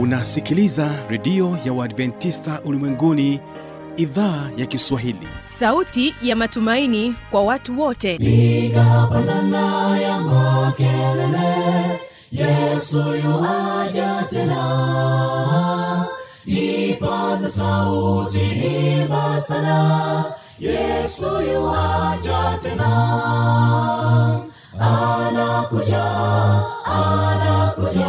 unasikiliza redio ya uadventista ulimwenguni idhaa ya kiswahili. Sauti ya matumaini kwa watu wote. Igapandana ya makelele yesu yuaja tena. Ipata sauti imba sana yesu yuaja tena. Anakuja anakuja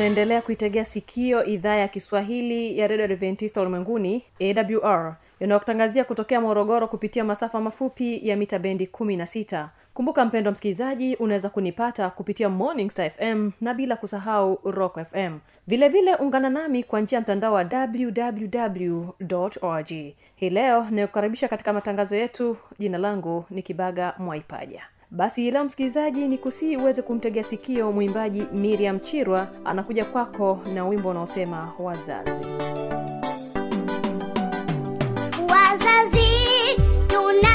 unaendelea kuitegea sikio idhaa ya kiswahili ya redio adventista ulimwenguni awr inayotangazia kutokea morogoro kupitia masafa mafupi ya mita bendi 16 kumbuka mpendo msikilizaji unaweza kunipata kupitia morning star fm na bila kusahau rock fm vile vile ungana nami kwa njia ya mtandao wa www org hii leo inayokukaribisha katika matangazo yetu. Jina langu ni kibaga mwaipaja basi leo msikilizaji ni kusii uweze kumtegea sikio mwimbaji miriam chirwa. Anakuja kwako na wimbo unaosema wazazi. Wazazi tunawashukuru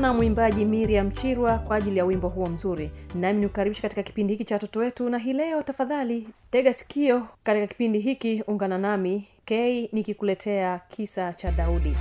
sana mwimbaji miriam chirwa kwa ajili ya wimbo huo mzuri. Nami nikukaribisha katika kipindi hiki cha watoto wetu na hii leo tafadhali tega sikio katika kipindi hiki ungana nami. K nikikuletea kisa cha daudi.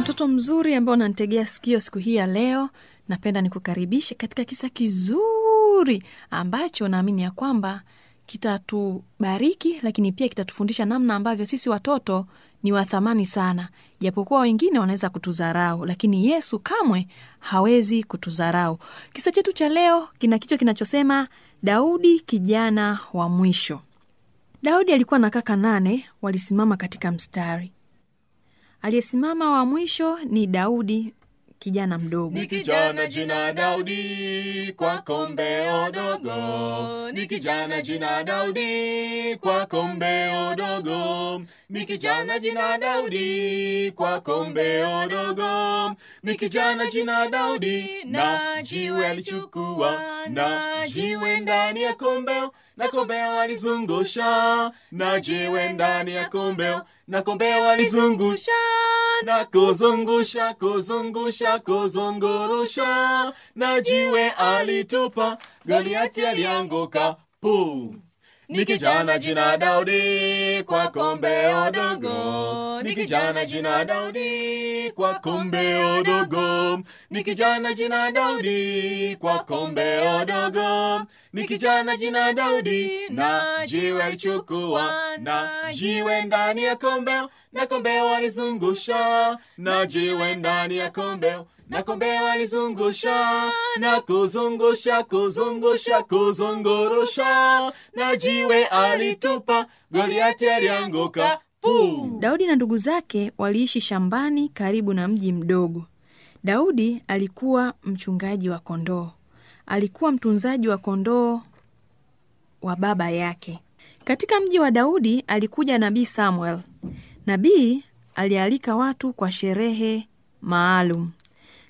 Mtoto mzuri ambao unanitegea sikio siku hii ya leo napenda nikukaribishe katika kisa kizuri ambacho naamini ya kwamba kitatubariki lakini pia kitatufundisha namna ambavyo sisi watoto ni wa thamani sana. Japokuwa wengine wanaweza kutudharau lakini yesu kamwe hawezi kutudharau. Kisa chetu cha leo kina kichwa kinachosema daudi kijana wa mwisho. Daudi alikuwa na kaka nane walisimama katika mstari. Aliyesimama wa mwisho ni daudi kijana mdogo. Ni kijana jina Daudi kwa kombeo dogo, ni kijana jina Daudi kwa kombeo dogo, ni kijana jina Daudi kwa kombeo dogo, ni kijana jina Daudi na jiwe alichukua na jiwe ndani ya kombeo na kombeo alizungusha na jiwe ndani ya kombeo na kombeo alizungusha na kuzungusha kuzungusha kuzungurusha. Na jiwe alitupa. Goliati alianguka. Pu ni kijana jina daudi kwa kombeo dogo ni kijana jina daudi kwa kombeo dogo ni kijana jina daudi kwa kombe dogo ni kijana jina daudi na jiwe alichukua na jiwe ndani ya kombeo na kombeo alizungusha na jiwe ndani ya kombeo na kombeo alizungusha na kuzungusha kuzungusha kuzungurusha. Na jiwe alitupa goliati alianguka. Daudi na ndugu zake waliishi shambani karibu na mji mdogo. Daudi alikuwa mchungaji wa kondoo. Alikuwa mtunzaji wa kondoo wa baba yake. Katika mji wa daudi alikuja nabii samuel. Nabii alialika watu kwa sherehe maalum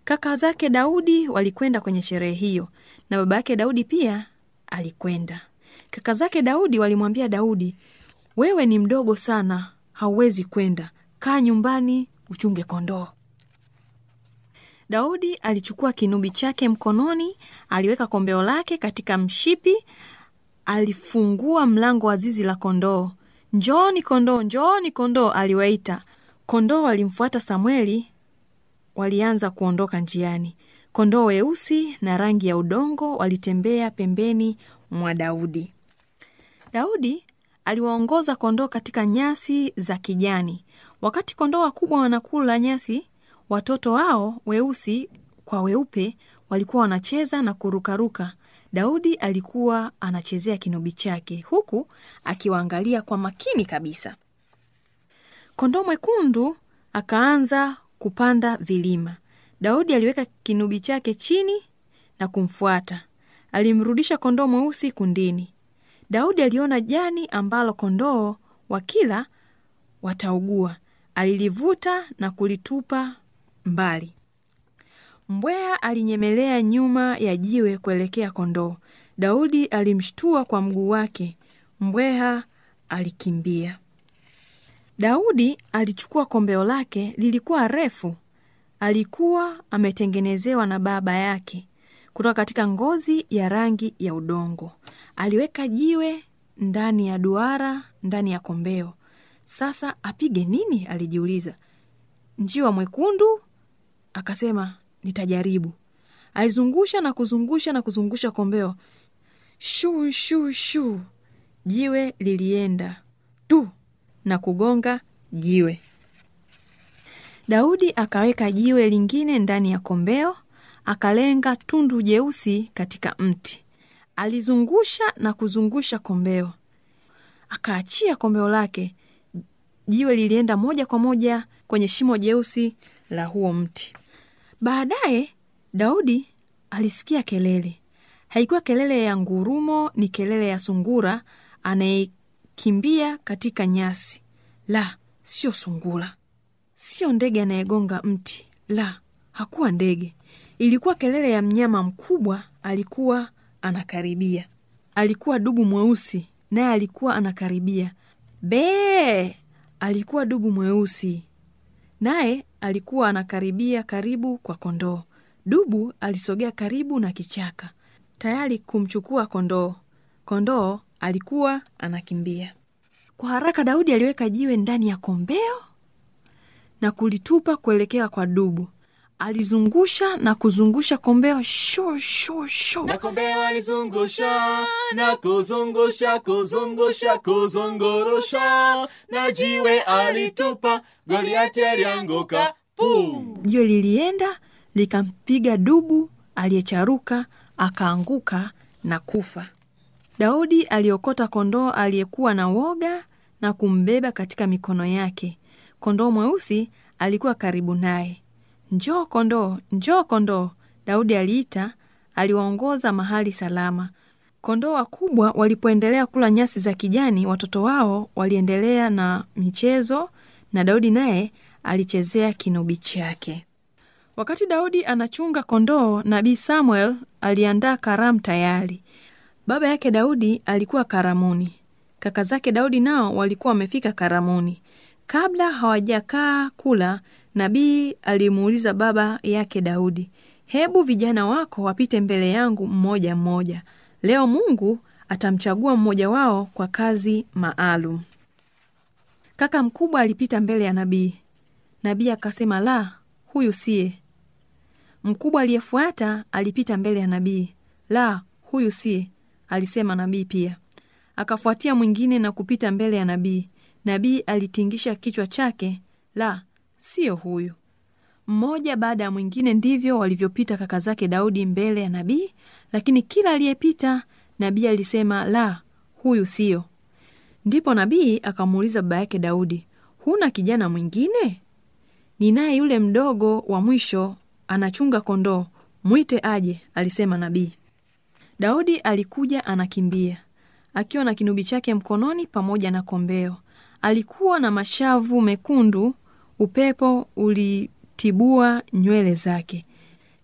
kaka zake daudi walikwenda kwenye sherehe hiyo na baba yake daudi pia alikwenda. Kaka zake daudi walimwambia daudi wewe ni mdogo sana hauwezi kwenda. Kaa nyumbani uchunge kondoo. Daudi alichukua kinubi chake mkononi aliweka kombeo lake katika mshipi alifungua mlango wa zizi la kondoo. Njooni kondoo njooni kondoo aliwaita. Kondoo walimfuata samueli walianza kuondoka njiani. Kondoo weusi na rangi ya udongo walitembea pembeni mwa daudi. Daudi aliwaongoza kondoo katika nyasi za kijani. Wakati kondoo wakubwa wanakula nyasi watoto wao weusi kwa weupe walikuwa wanacheza na kurukaruka. Daudi alikuwa anachezea kinubi chake huku akiwaangalia kwa makini kabisa. Kondoo mwekundu akaanza kupanda vilima. Daudi aliweka kinubi chake chini na kumfuata. Alimrudisha kondoo mweusi kundini. Daudi aliona jani ambalo kondoo wakila wataugua. Alilivuta na kulitupa mbali. Mbweha alinyemelea nyuma ya jiwe kuelekea kondoo. Daudi alimshtua kwa mguu wake. Mbweha alikimbia daudi alichukua kombeo lake lilikuwa refu. Alikuwa ametengenezewa na baba yake kutoka katika ngozi ya rangi ya udongo. Aliweka jiwe ndani ya duara ndani ya kombeo. Sasa apige nini? alijiuliza. Njiwa mwekundu? Akasema nitajaribu. Alizungusha na kuzungusha na kuzungusha kombeo. Shuu shuu shuu. Jiwe lilienda. Tu na kugonga jiwe. Daudi akaweka jiwe lingine ndani ya kombeo akalenga tundu jeusi katika mti. Alizungusha na kuzungusha kombeo. Akaachia kombeo lake. Jiwe lilienda moja kwa moja kwenye shimo jeusi la huo mti. Baadaye daudi alisikia kelele. Haikuwa kelele ya ngurumo ni kelele ya sungura anayekimbia katika nyasi. La sio sungura. Sio ndege anayegonga mti. La hakuwa ndege. Ilikuwa kelele ya mnyama mkubwa alikuwa anakaribia. Alikuwa dubu mweusi naye alikuwa anakaribia. Bee! Alikuwa dubu mweusi naye alikuwa anakaribia karibu kwa kondoo. Dubu alisogea karibu na kichaka tayari kumchukua kondoo. Kondoo alikuwa anakimbia. Kwa haraka daudi aliweka jiwe ndani ya kombeo na kulitupa kuelekea kwa dubu. Alizungusha na kuzungusha kombeo sho sho sho. Na kombeo alizungusha na kuzungusha kuzungusha kuzungurusha. Na jiwe alitupa goliati alianguka puu jiwe lilienda likampiga dubu aliyecharuka akaanguka na kufa daudi aliokota kondoo aliyekuwa na woga na kumbeba katika mikono yake. Kondoo mweusi alikuwa karibu naye. Njoo kondoo njoo kondoo daudi aliita aliwaongoza mahali salama. Kondoo wakubwa walipoendelea kula nyasi za kijani watoto wao waliendelea na michezo na daudi naye alichezea kinubi chake. Wakati daudi anachunga kondoo nabii samuel aliandaa karamu tayari baba yake daudi alikuwa karamuni kaka zake daudi nao walikuwa wamefika karamuni kabla hawajakaa kula nabii alimuuliza baba yake daudi hebu vijana wako wapite mbele yangu mmoja mmoja. Leo mungu atamchagua mmoja wao kwa kazi maalum. Kaka mkubwa alipita mbele ya nabii. Nabii akasema la huyu siye. Mkubwa aliyefuata alipita mbele ya nabii. La huyu siye alisema nabii pia. Akafuatia mwingine na kupita mbele ya nabii. Nabii alitingisha kichwa chake la siyo huyu. Mmoja baada ya mwingine ndivyo walivyopita kaka zake daudi mbele ya nabii lakini kila aliyepita nabii alisema la huyu siyo ndipo nabii akamuuliza baba yake daudi huna kijana mwingine? Ninaye yule mdogo wa mwisho anachunga kondoo mwite aje alisema nabii daudi alikuja anakimbia akiwa na kinubi chake mkononi pamoja na kombeo. Alikuwa na mashavu mekundu upepo ulitibua nywele zake.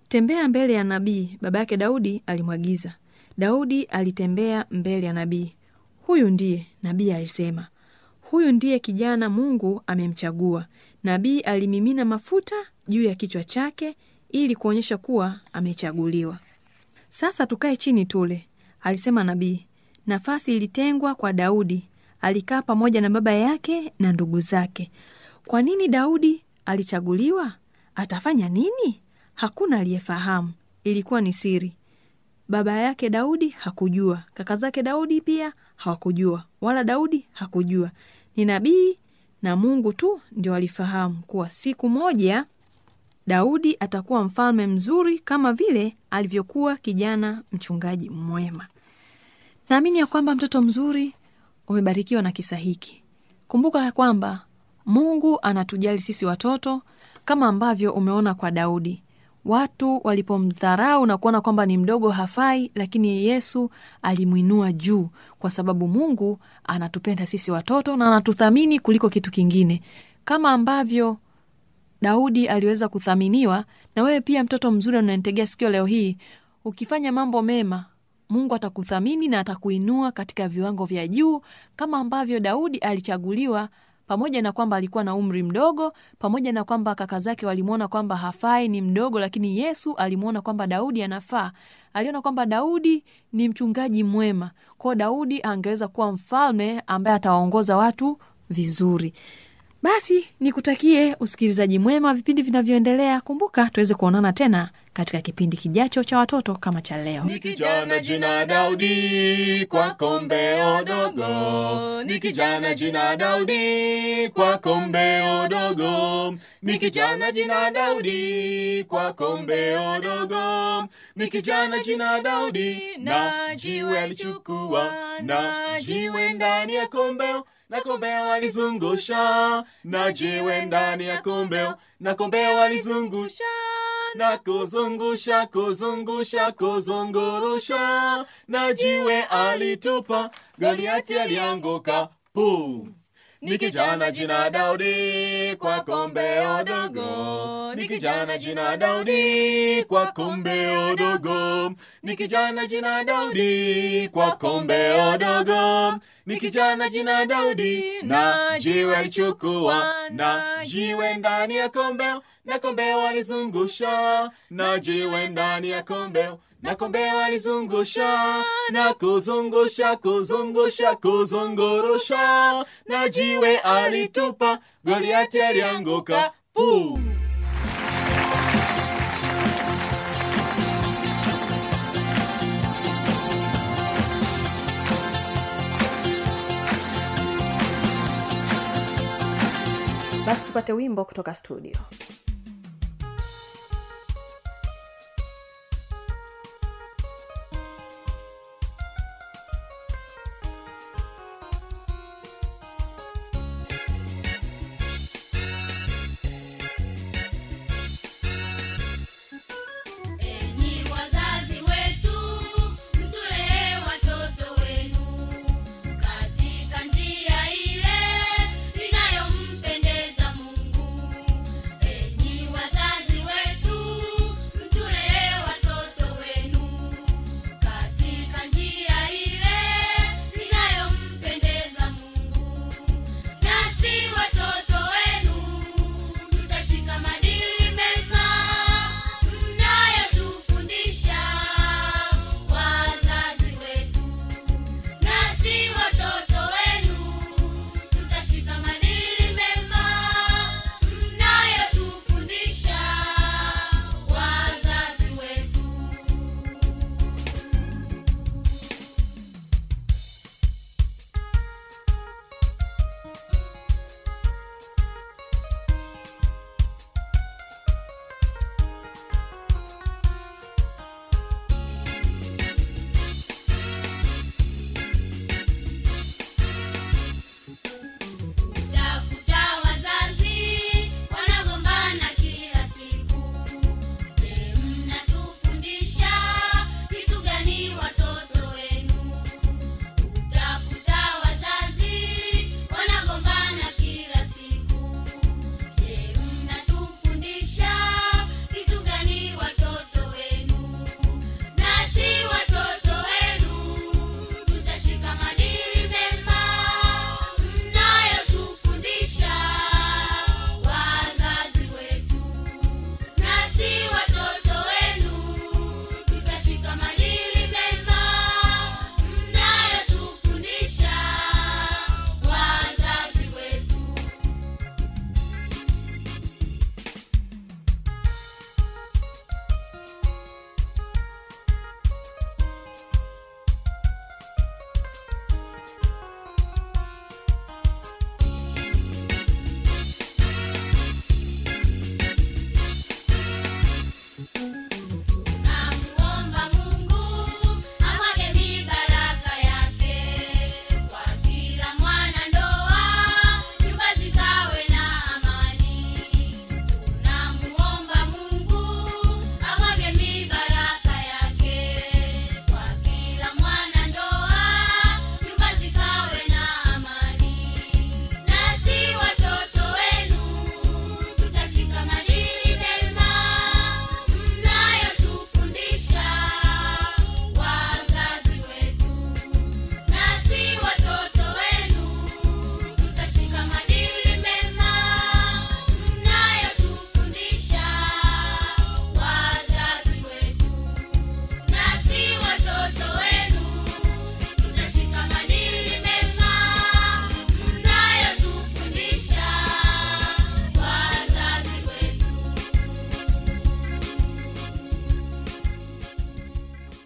Tembea mbele ya nabii baba yake daudi alimwagiza. Daudi alitembea mbele ya nabii. Huyu ndiye nabii alisema. Huyu ndiye kijana mungu amemchagua. Nabii alimimina mafuta juu ya kichwa chake ili kuonyesha kuwa amechaguliwa sasa tukae chini tule alisema nabii. Nafasi ilitengwa kwa daudi. Alikaa pamoja na baba yake na ndugu zake. Kwa nini daudi alichaguliwa? Atafanya nini? Hakuna aliyefahamu. Ilikuwa ni siri. Baba yake daudi hakujua. Kaka zake daudi pia hawakujua. Wala daudi hakujua. Ni nabii na mungu tu ndio alifahamu kuwa siku moja daudi atakuwa mfalme mzuri kama vile alivyokuwa kijana mchungaji mwema. Naamini ya kwamba mtoto mzuri umebarikiwa na kisa hiki. Kumbuka ya kwamba mungu anatujali sisi watoto kama ambavyo umeona kwa daudi. Watu walipomdharau na kuona kwamba ni mdogo hafai lakini yesu alimwinua juu kwa sababu mungu anatupenda sisi watoto na anatuthamini kuliko kitu kingine. Kama ambavyo daudi aliweza kuthaminiwa na wewe pia mtoto mzuri unanitegea sikio leo hii ukifanya mambo mema mungu atakuthamini na atakuinua katika viwango vya juu kama ambavyo daudi alichaguliwa pamoja na kwamba alikuwa na umri mdogo pamoja na kwamba kaka zake walimwona kwamba hafai ni mdogo lakini yesu alimwona kwamba daudi anafaa. Aliona kwamba daudi ni mchungaji mwema. Kwao daudi angeweza kuwa mfalme ambaye atawaongoza watu vizuri basi nikutakie usikilizaji mwema wa vipindi vinavyoendelea. Kumbuka tuweze kuonana tena katika kipindi kijacho cha watoto kama cha leo. Ni jina daudi kwa kombe odogo ni jina daudi kwa kombe odogo ni jina daudi kwa kombe odogo ni jina daudi na jiwe alichukua na jiwe ndani ya kombeo na kombeo walizungusha. Na jiwe ndani ya kombeo na kombeo walizungusha. Na kuzungusha kuzungusha kuzungurusha na jiwe alitupa. Goliati alianguka. Puu ni kijana jina Daudi kwa kombeo dogo, ni kijana jina Daudi kwa kombeo dogo, ni jina Daudi kwa kombeo dogo, ni kijana jina Daudi na jiwe alichukua na jiwe ndani ya kombeo na kombeo alizungusha na jiwe ndani ya kombeo na kombeo alizungusha na kuzungusha kuzungusha kuzungurusha na jiwe alitupa goliati alianguka puu tupate wimbo kutoka studio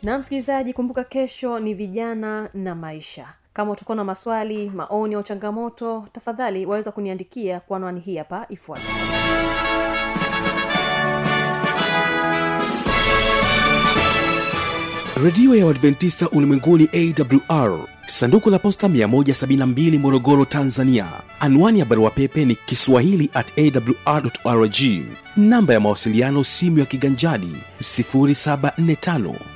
na msikilizaji kumbuka kesho ni vijana na maisha. Kama utakuwa na maswali maoni au changamoto tafadhali waweza kuniandikia kwa anwani hii hapa ifuata redio ya uadventista ulimwenguni awr sanduku la posta 172 morogoro tanzania. Anwani ya barua pepe ni kiswahili at awrrg namba ya mawasiliano simu ya kiganjadi 745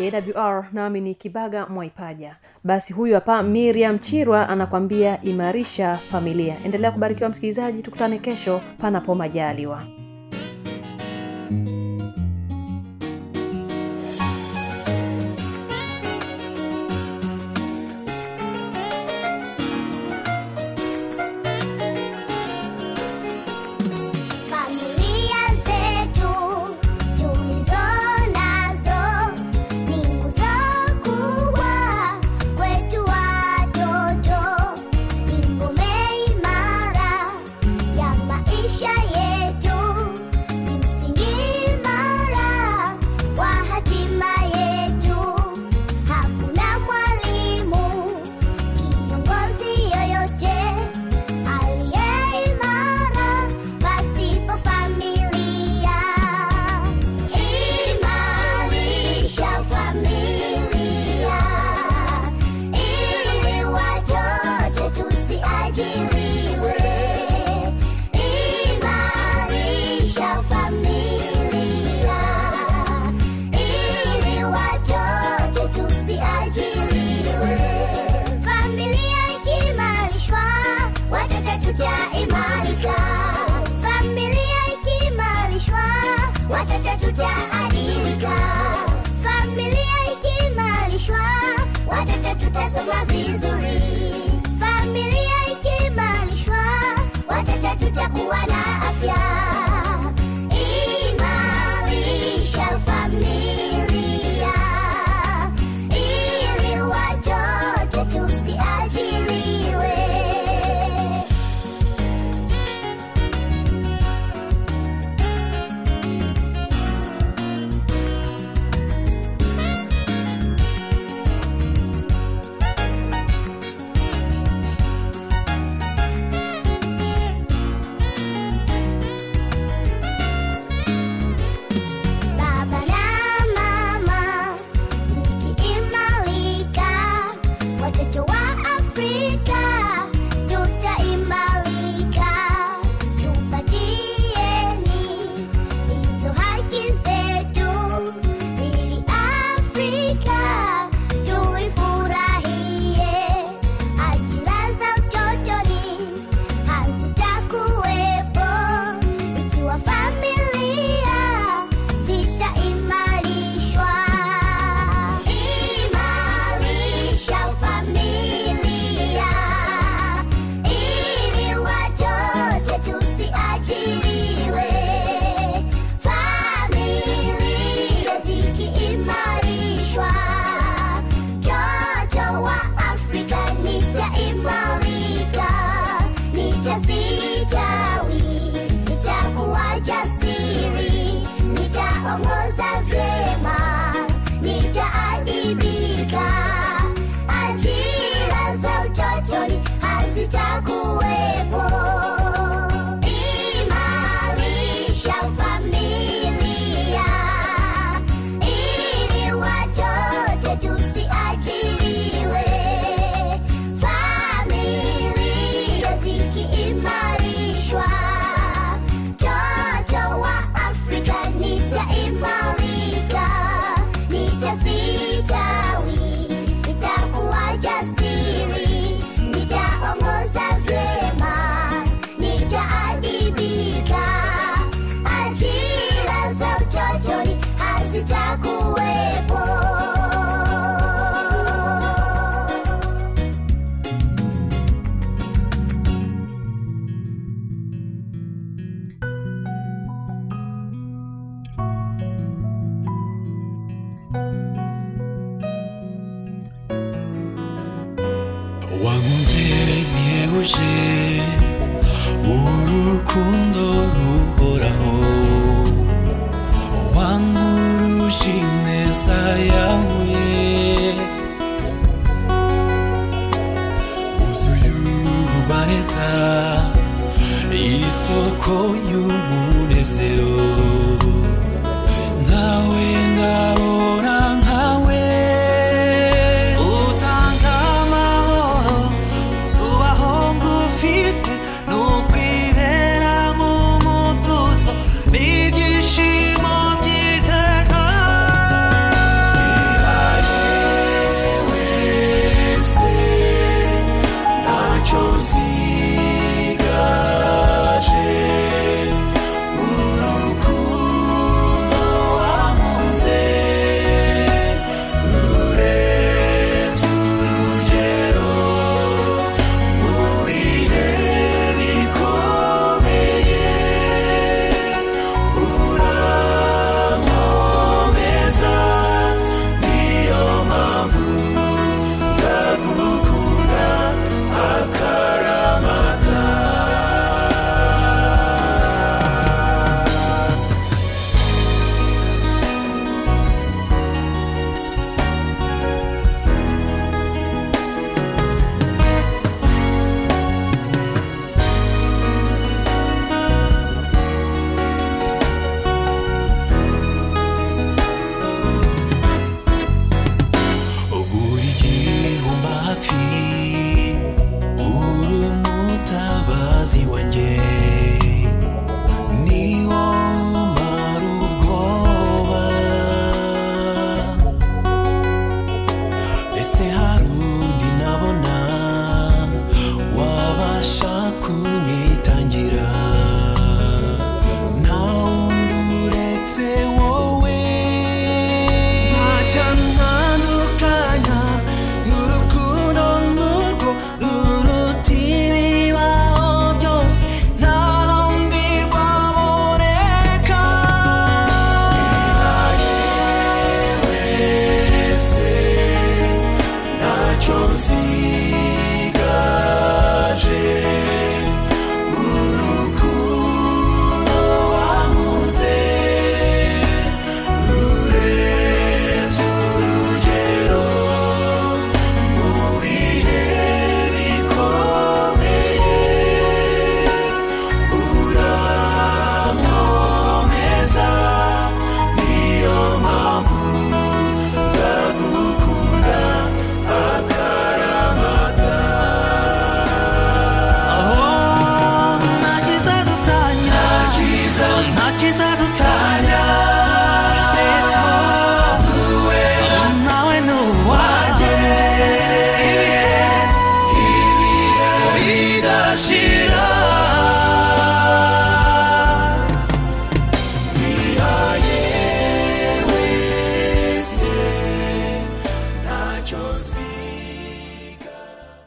awr nami ni kibaga mwaipaja. Basi huyu hapa miriam chirwa anakwambia imarisha familia. Endelea kubarikiwa msikilizaji tukutane kesho panapo majaliwa. thank you buje urukundo ruhoraho wankuruje ineza yawe wuzuye ububariza isoko y'umunezero